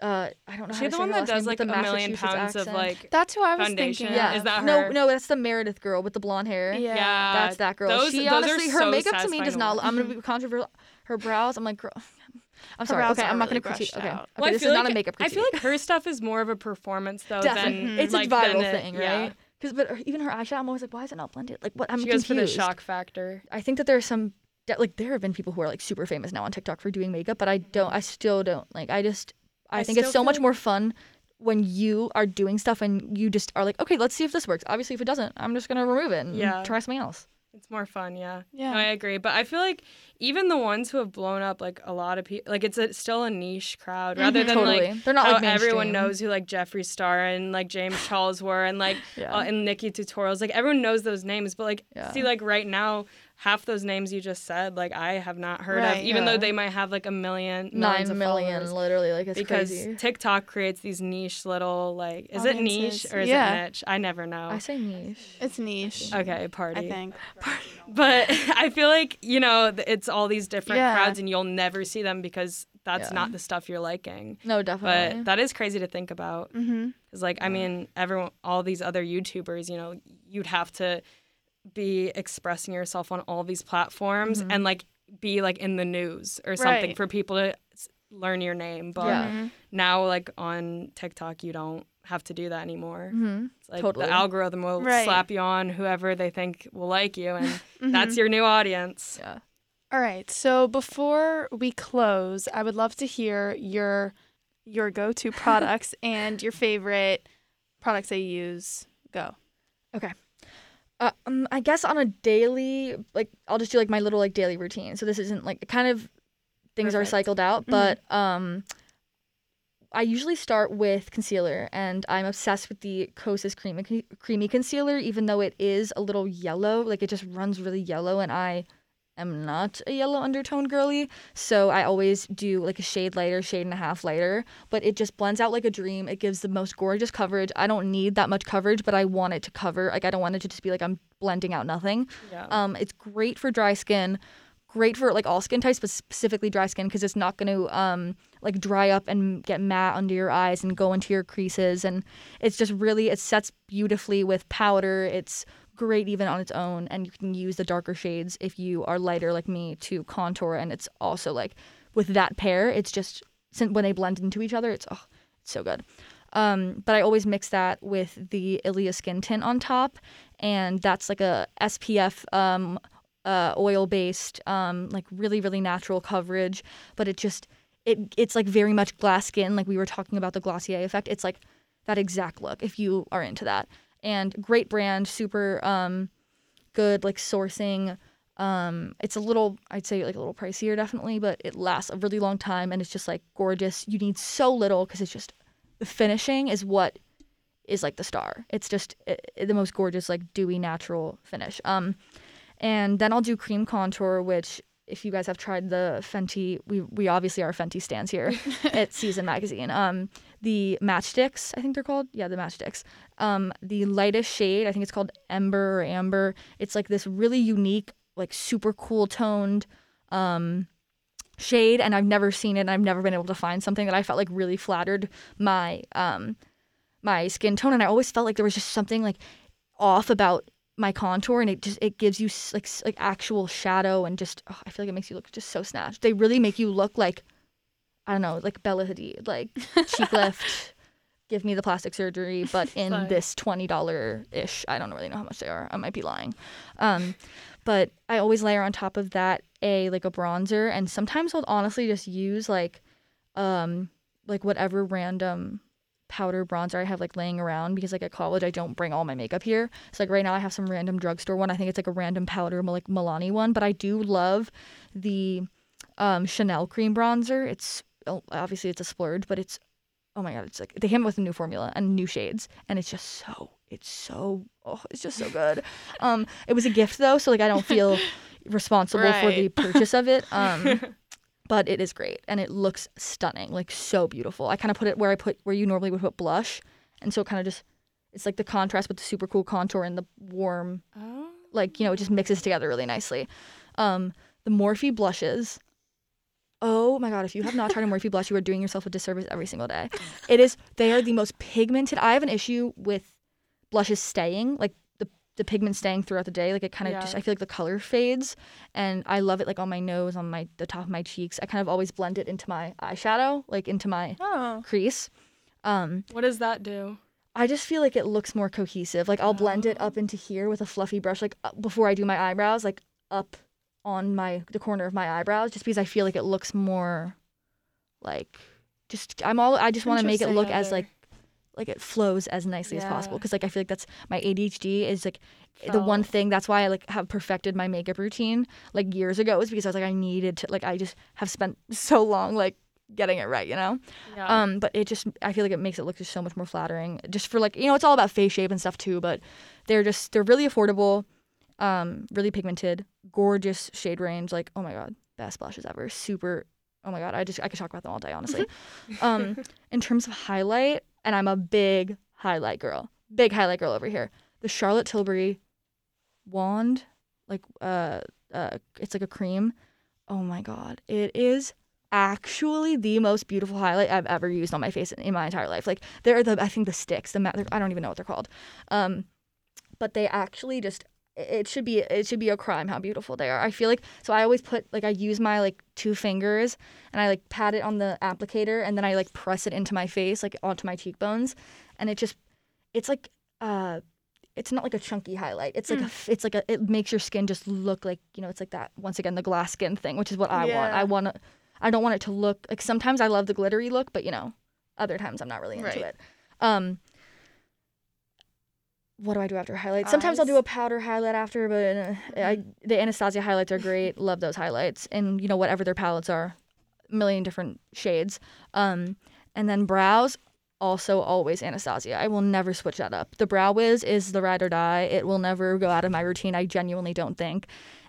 Uh, I don't know. is how the say one her that last name, does like the a million Massachusetts pounds of like That's who I was Foundation. thinking. Yeah. Is that no, her? no, no, that's the Meredith girl with the blonde hair. Yeah. yeah, that's that girl. those- she those are honestly, her so makeup to me does to not. watch. I'm gonna be controversial. Her brows, I'm like, girl. I'm sorry. Okay, I'm not really gonna critique. Okay, okay, Well, this is like, not a makeup Critique. I feel like her stuff is more of a performance though Definitely, than it's like, a viral than it- thing, yeah. right? Because but her- even her eyeshadow, I'm always like, why is it not blended? Like, what? I'm she goes for the shock factor. I think that there's some like there have been people who are like super famous now on TikTok for doing makeup, but I don't. I still don't like. I just I, I think it's so much like- more fun when you are doing stuff and you just are like, okay, let's see if this works. Obviously, if it doesn't, I'm just gonna remove it and Yeah. try something else. It's more fun, yeah. Yeah. No, I agree. But I feel like even the ones who have blown up, like a lot of people, like it's a, still a niche crowd rather than totally, like they're not how like everyone knows who like Jeffree Star and like James Charles were and like Yeah. uh, and NikkieTutorials. Like everyone knows those names, but like Yeah. see like right now, half those names you just said, like I have not heard Right, of, even yeah. though they might have like a million millions Nine million, literally, like it's Because crazy. TikTok creates these niche little like is it niche or is Yeah. it niche? I never know. I say niche. It's niche. okay, party. I think. But I feel like, you know, it's all these different Yeah. crowds and you'll never see them because that's Yeah. not the stuff you're liking. No, definitely. But that is crazy to think about. Mm-hmm. Because, like, I mean, everyone, all these other YouTubers, you know, you'd have to be expressing yourself on all these platforms and, like, be, like, in the news or something Right. for people to learn your name. But Yeah. Mm-hmm. now, like, on TikTok, you don't have to do that anymore. hmm It's like Totally. the algorithm will Right. slap you on whoever they think will like you, and Mm-hmm. that's your new audience. Yeah. All right. So before we close, I would love to hear your your go-to products and your favorite products that you use. Go. Uh, um, I guess on a daily, like I'll just do like my little like daily routine. So this isn't like kind of things are cycled out, but um, I usually start with concealer, and I'm obsessed with the Kosas creamy creamy concealer, even though it is a little yellow. Like it just runs really yellow, and I am not a yellow undertone girly, so I always do like a shade lighter, shade and a half lighter. But it just blends out like a dream. It gives the most gorgeous coverage. I don't need that much coverage, but I want it to cover. Like I don't want it to just be like I'm blending out nothing. Yeah. Um, it's great for dry skin, great for like all skin types, but specifically dry skin because it's not going to um like dry up and get matte under your eyes and go into your creases. And it's just really it sets beautifully with powder. It's great even on its own, and you can use the darker shades if you are lighter like me to contour. And it's also like with that pair, it's just when they blend into each other, it's oh, it's so good. Um, but I always mix that with the Ilia skin tint on top, and that's like a SPF um, uh, oil based, um, like really really natural coverage. But it just it it's like very much glass skin, like we were talking about the Glossier effect. It's like that exact look if you are into that. And great brand, super um, good like sourcing. Um, it's a little, I'd say like a little pricier definitely, but it lasts a really long time and it's just like gorgeous. You need so little because it's just the finishing is what is like the star. It's just i i- the most gorgeous like dewy natural finish. Um, and then I'll do cream contour, which if you guys have tried the Fenty, we we obviously are Fenty stands here at Season Magazine. Um, the Match Stix, I think they're called. Yeah, the Match Stix. Um, the lightest shade, I think it's called Ember or Amber. It's like this really unique, like super cool toned um shade and I've never seen it and I've never been able to find something that I felt like really flattered my um my skin tone and I always felt like there was just something like off about my contour and it just it gives you like like actual shadow and just oh, I feel like it makes you look just so snatched. They really make you look like I don't know, like Bella Hadid, like cheek lift, give me the plastic surgery, but in Fine. this twenty dollar ish. I don't really know how much they are. I might be lying. Um, but I always layer on top of that a like a bronzer, and sometimes I'll honestly just use like, um, like whatever random powder bronzer I have like laying around because like at college I don't bring all my makeup here. So like right now I have some random drugstore one. I think it's like a random powder like Milani one, but I do love the um, Chanel cream bronzer. It's obviously it's a splurge, but it's oh my god, it's like they came up with a new formula and new shades, and it's just so it's so oh it's just so good. um, it was a gift though, so like I don't feel responsible for the purchase of it. Um, but it is great and it looks stunning, like so beautiful. I kind of put it where I put where you normally would put blush, and so kind of just it's like the contrast with the super cool contour and the warm Oh. like you know it just mixes together really nicely um the morphe blushes oh my god if you have not tried a morphe blush you are doing yourself a disservice every single day it is they are the most pigmented i have an issue with blushes staying like the the pigment staying throughout the day like it kind of Yeah. just i feel like the color fades and i love it like on my nose on my the top of my cheeks i kind of always blend it into my eyeshadow like into my Oh. crease um What does that do? I just feel like it looks more cohesive. Like I'll blend it up into here with a fluffy brush, like uh, before I do my eyebrows, like up on my the corner of my eyebrows, just because I feel like it looks more like just I'm all I just want to make it look as like like it flows as nicely as possible because like I feel like that's my ADHD is like the one thing that's why I like have perfected my makeup routine like years ago is because I was like I needed to like I just have spent so long like getting it right, you know. Yeah. Um, but it just I feel like it makes it look just so much more flattering. Just for like you know, it's all about face shape and stuff too. But they're just they're really affordable, um, really pigmented, gorgeous shade range. Like oh my god, best blushes ever. Super. Oh my god, I just I could talk about them all day honestly. um, in terms of highlight, and I'm a big highlight girl, big highlight girl over here. The Charlotte Tilbury wand, like uh, uh, it's like a cream. Oh my god, it is actually the most beautiful highlight I've ever used on my face in, in my entire life. Like there are the I think the sticks, the ma- I don't even know what they're called, um, but they actually just it should be it should be a crime how beautiful they are. I feel like so I always put like I use my like two fingers and I like pat it on the applicator and then I like press it into my face like onto my cheekbones, and it just it's like uh it's not like a chunky highlight. It's like a f it's like a it makes your skin just look like you know it's like that once again the glass skin thing, which is what I want. I want to I don't want it to look like sometimes I love the glittery look, but you know other times I'm not really into Right. it. Um, what do I do after highlights? Sometimes I'll do a powder highlight after, but uh, I, the Anastasia highlights are great. Love those highlights, and you know whatever their palettes are, a million different shades. Um, and then brows, also always Anastasia. I will never switch that up. The Brow Wiz is the ride or die. It will never go out of my routine. I genuinely don't think.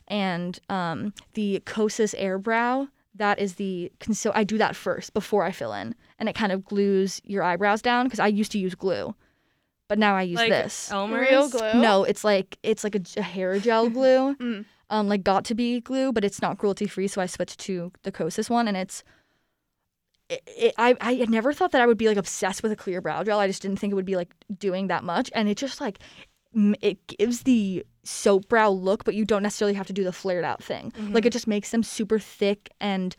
And um, the Kosas Air Brow, that is the conceal. I do that first before I fill in, and it kind of glues your eyebrows down because I used to use glue, but now I use like this. Elmer's. Real glue? No, it's like it's like a, a hair gel glue, Mm. um, like got to be glue, but it's not cruelty free. So I switched to the Kosas one, and it's. It, it, I I had never thought that I would be like obsessed with a clear brow gel. I just didn't think it would be like doing that much, and it just like it gives the soap brow look, but you don't necessarily have to do the flared out thing. Like it just makes them super thick, and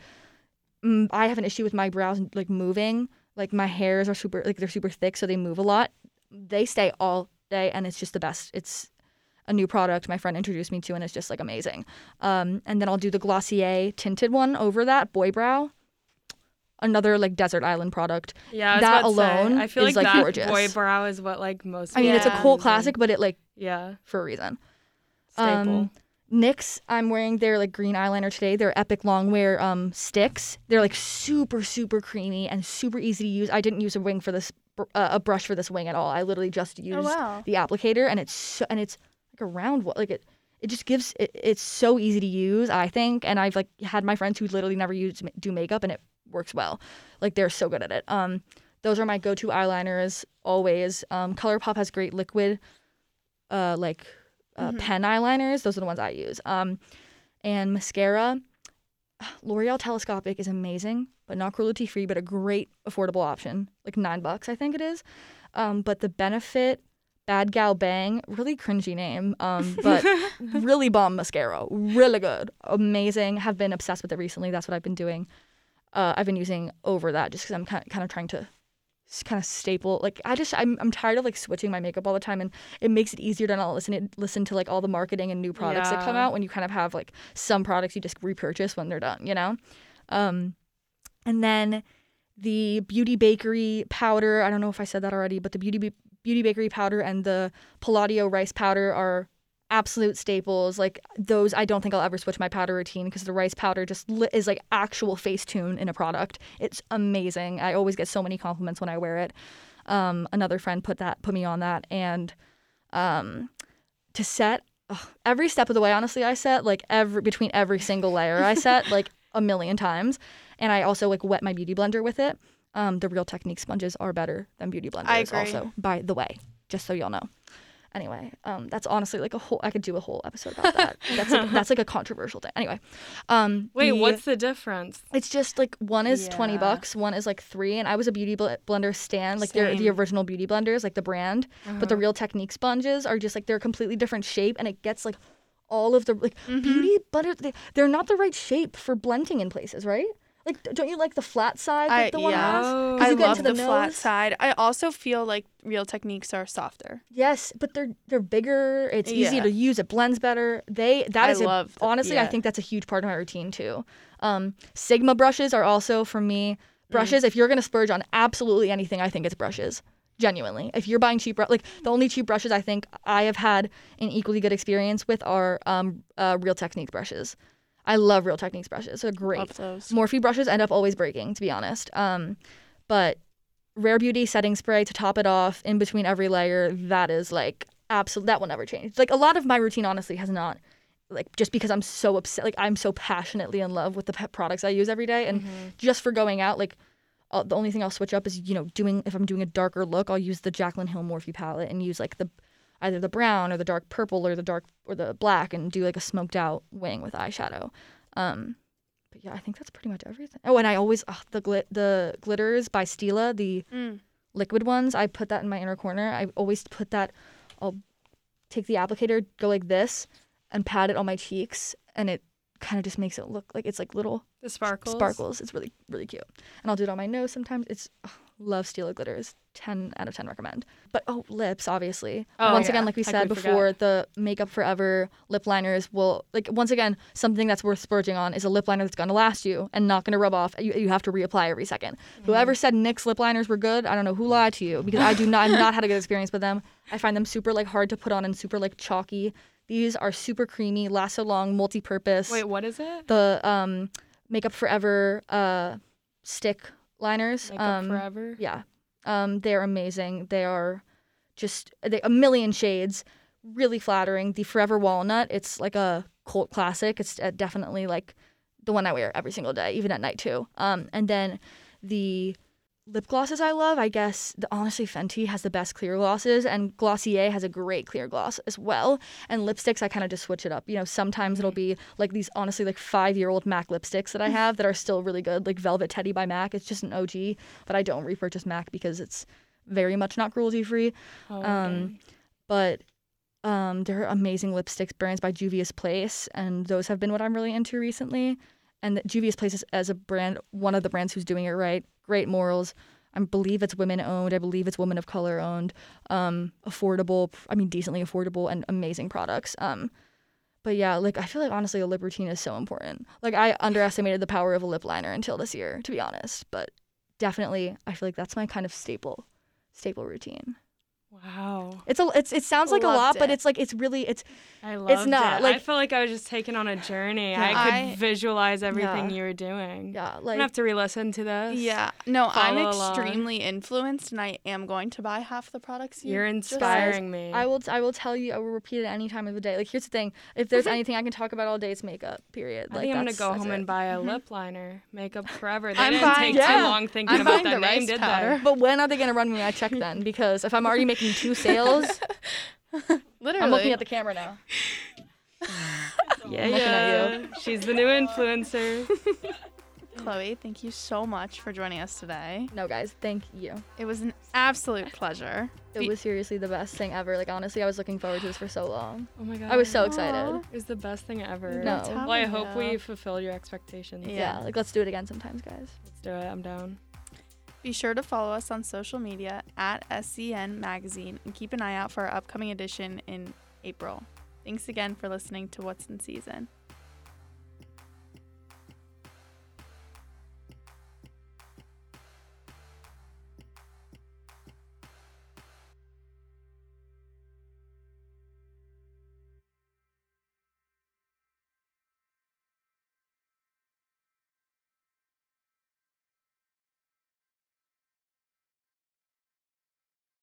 mm, I have an issue with my brows like moving. Like my hairs are super like they're super thick, so they move a lot. They stay all day, and it's just the best. It's a new product my friend introduced me to, and it's just like amazing. Um, and then I'll do the Glossier tinted one over that boy brow. Another like desert island product. Yeah, That to say, alone I feel is, like, like, that gorgeous. boy brow is what like most. I mean, it's a cult classic, but it like Yeah, for a reason. staple. Um, NYX, I'm wearing their like green eyeliner today. They're Epic Longwear um sticks. They're like super super creamy and super easy to use. I didn't use a wing for this uh, a brush for this wing at all. I literally just used Oh wow. the applicator and it's so, and it's like a round one. Like it it just gives it, it's so easy to use, I think. And I've like had my friends who literally never use do makeup and it works well. Like they're so good at it. Um those are my go-to eyeliners always. Um ColourPop has great liquid uh like uh, Mhm. pen eyeliners. Those are the ones I use. Um, and mascara. L'Oreal Telescopic is amazing, but not cruelty free, but a great affordable option. Like nine bucks, I think it is. Um, but the Benefit Bad Gal Bang, really cringy name, um, but really bomb mascara. Really good. Amazing. Have been obsessed with it recently. That's what I've been doing. Uh, I've been using over that just because I'm kind kind of trying to kind of staple. Like I just I'm I'm tired of like switching my makeup all the time, and it makes it easier to not listen it, listen to like all the marketing and new products that come out when you kind of have like some products you just repurchase when they're done. You know, um, and then the Beauty Bakery powder. I don't know if I said that already, but the Beauty Beauty Bakery powder and the Palladio rice powder are absolute staples. Like those, I don't think I'll ever switch my powder routine because the rice powder just li- is like actual Facetune in a product. It's amazing. I always get so many compliments when I wear it. Um, another friend put that put me on that, and um, to set ugh, every step of the way. Honestly, I set like every between every single layer. I set like a million times, and I also like wet my beauty blender with it. Um, the Real Technique sponges are better than beauty blenders. Also, by the way, just so y'all know. Anyway, um, that's honestly like a whole. I could do a whole episode about that. that's like, that's like a controversial thing. Anyway, um, Wait, the- what's the difference? it's just like one is 20 bucks, one is like three. And I was a beauty bl- blender stand, like they're the original beauty blenders, like the brand. But the Uh-huh. real technique sponges are just like they're a completely different shape and it gets like all of the like Mm-hmm. beauty blender. They, they're not the right shape for blending in places, right? Like, don't you like the flat side that I- the one yeah. has? 'Cause I you get love into the, the flat side. I also feel like real techniques are softer. Yes, but they're they're bigger. It's easy Yeah. to use. It blends better. They that I is a- love the- honestly. I think that's a huge part of my routine too. Um, Sigma brushes are also for me Mm. brushes. If you're gonna splurge on absolutely anything, I think it's brushes. Genuinely, if you're buying cheap, bru- like the only cheap brushes I think I have had an equally good experience with are um, uh, Real Technique brushes. I love Real Techniques brushes. They're great. Love those. Morphe brushes end up always breaking, to be honest. Um, but Rare Beauty setting spray to top it off in between every layer, that is like absolute. That will never change. Like a lot of my routine, honestly, has not. Like just because I'm so upset, like I'm so passionately in love with the pet products I use every day, and just for going out, like uh, the only thing I'll switch up is you know doing if I'm doing a darker look, I'll use the Jaclyn Hill Morphe palette and use like the either the brown or the dark purple or the dark or the black and do like a smoked out wing with eyeshadow. Um, but yeah, I think that's pretty much everything. Oh, and I always ugh, the glit the glitters by Stila, the Mm. liquid ones. I put that in my inner corner. I always put that. I'll take the applicator, go like this, and pat it on my cheeks, and it kind of just makes it look like it's like little The sparkles. sparkles. It's really really cute. And I'll do it on my nose sometimes. It's ugh, love Stila glitters. Ten out of ten recommend. But oh, lips obviously. Oh, once yeah. again, like we said before, the Makeup Forever lip liners will like once again something that's worth splurging on is a lip liner that's gonna last you and not gonna rub off. You, you have to reapply every 2nd Whoever said NYX lip liners were good, I don't know who lied to you because I do not. I've not had a good experience with them. I find them super like hard to put on and super like chalky. These are super creamy, last so long, multi-purpose Wait, what is it? the um makeup forever uh stick liners Makeup um Forever. yeah. Um they're amazing. They are just they, a million shades. Really flattering. The forever walnut it's like a cult classic. It's uh, definitely like the one i wear every single day even at night too. Um and then the lip glosses i love i guess the, honestly fenty has the best clear glosses and glossier has a great clear gloss as well. And lipsticks i kind of just switch it up. You know sometimes it'll be like these honestly like five year old mac lipsticks that i have that are still really good like velvet teddy by mac. It's just an og but i don't repurchase mac because it's very much not cruelty free Oh, um, but um, there are amazing lipsticks brands by Juvia's Place, and those have been what I'm really into recently. And that Juvia's Place is as a brand, one of the brands who's doing it right. Great morals. I believe it's women owned. I believe it's women of color owned. Um, affordable. I mean, decently affordable and amazing products. Um, but yeah, like I feel like honestly, a lip routine is so important. Like I underestimated the power of a lip liner until this year, to be honest. But definitely, I feel like that's my kind of staple, staple routine. Wow. It's a it's it sounds like a lot, Loved but it's like it's really it's I love not, it. like- I felt like I was just taken on a journey. Yeah. I could I- visualize everything Yeah. you were doing. yeah like I'm gonna have to re-listen to this. Yeah. No, I'm Follow along. extremely influenced and I am going to buy half the products you You're inspiring me. I will I will tell you I will repeat it any time of the day. Like here's the thing, if there's anything I can talk about all day, it's makeup. Period. I Like think I'm gonna go home it. and buy a mm-hmm. lip liner. Makeup forever. They I'm didn't buying- take yeah. too long thinking I'm about that the name, did powder. But when are they gonna run me my check then? Because if I'm already making two sales, Literally. I'm looking at the camera now. they? Yeah, at yeah. She's the new influencer. Chloe, thank you so much for joining us today. No, guys, thank you. It was an absolute pleasure. It was seriously the best thing ever. Like honestly, I was looking forward to this for so long. Oh my god. I was so excited. Aw. It was the best thing ever. No. Well, I hope we we fulfilled your expectations. Yeah. Yeah, like let's do it again sometimes, guys. Let's do it. I'm down. Be sure to follow us on social media at SCN Magazine and keep an eye out for our upcoming edition in April. Thanks again for listening to What's in Season.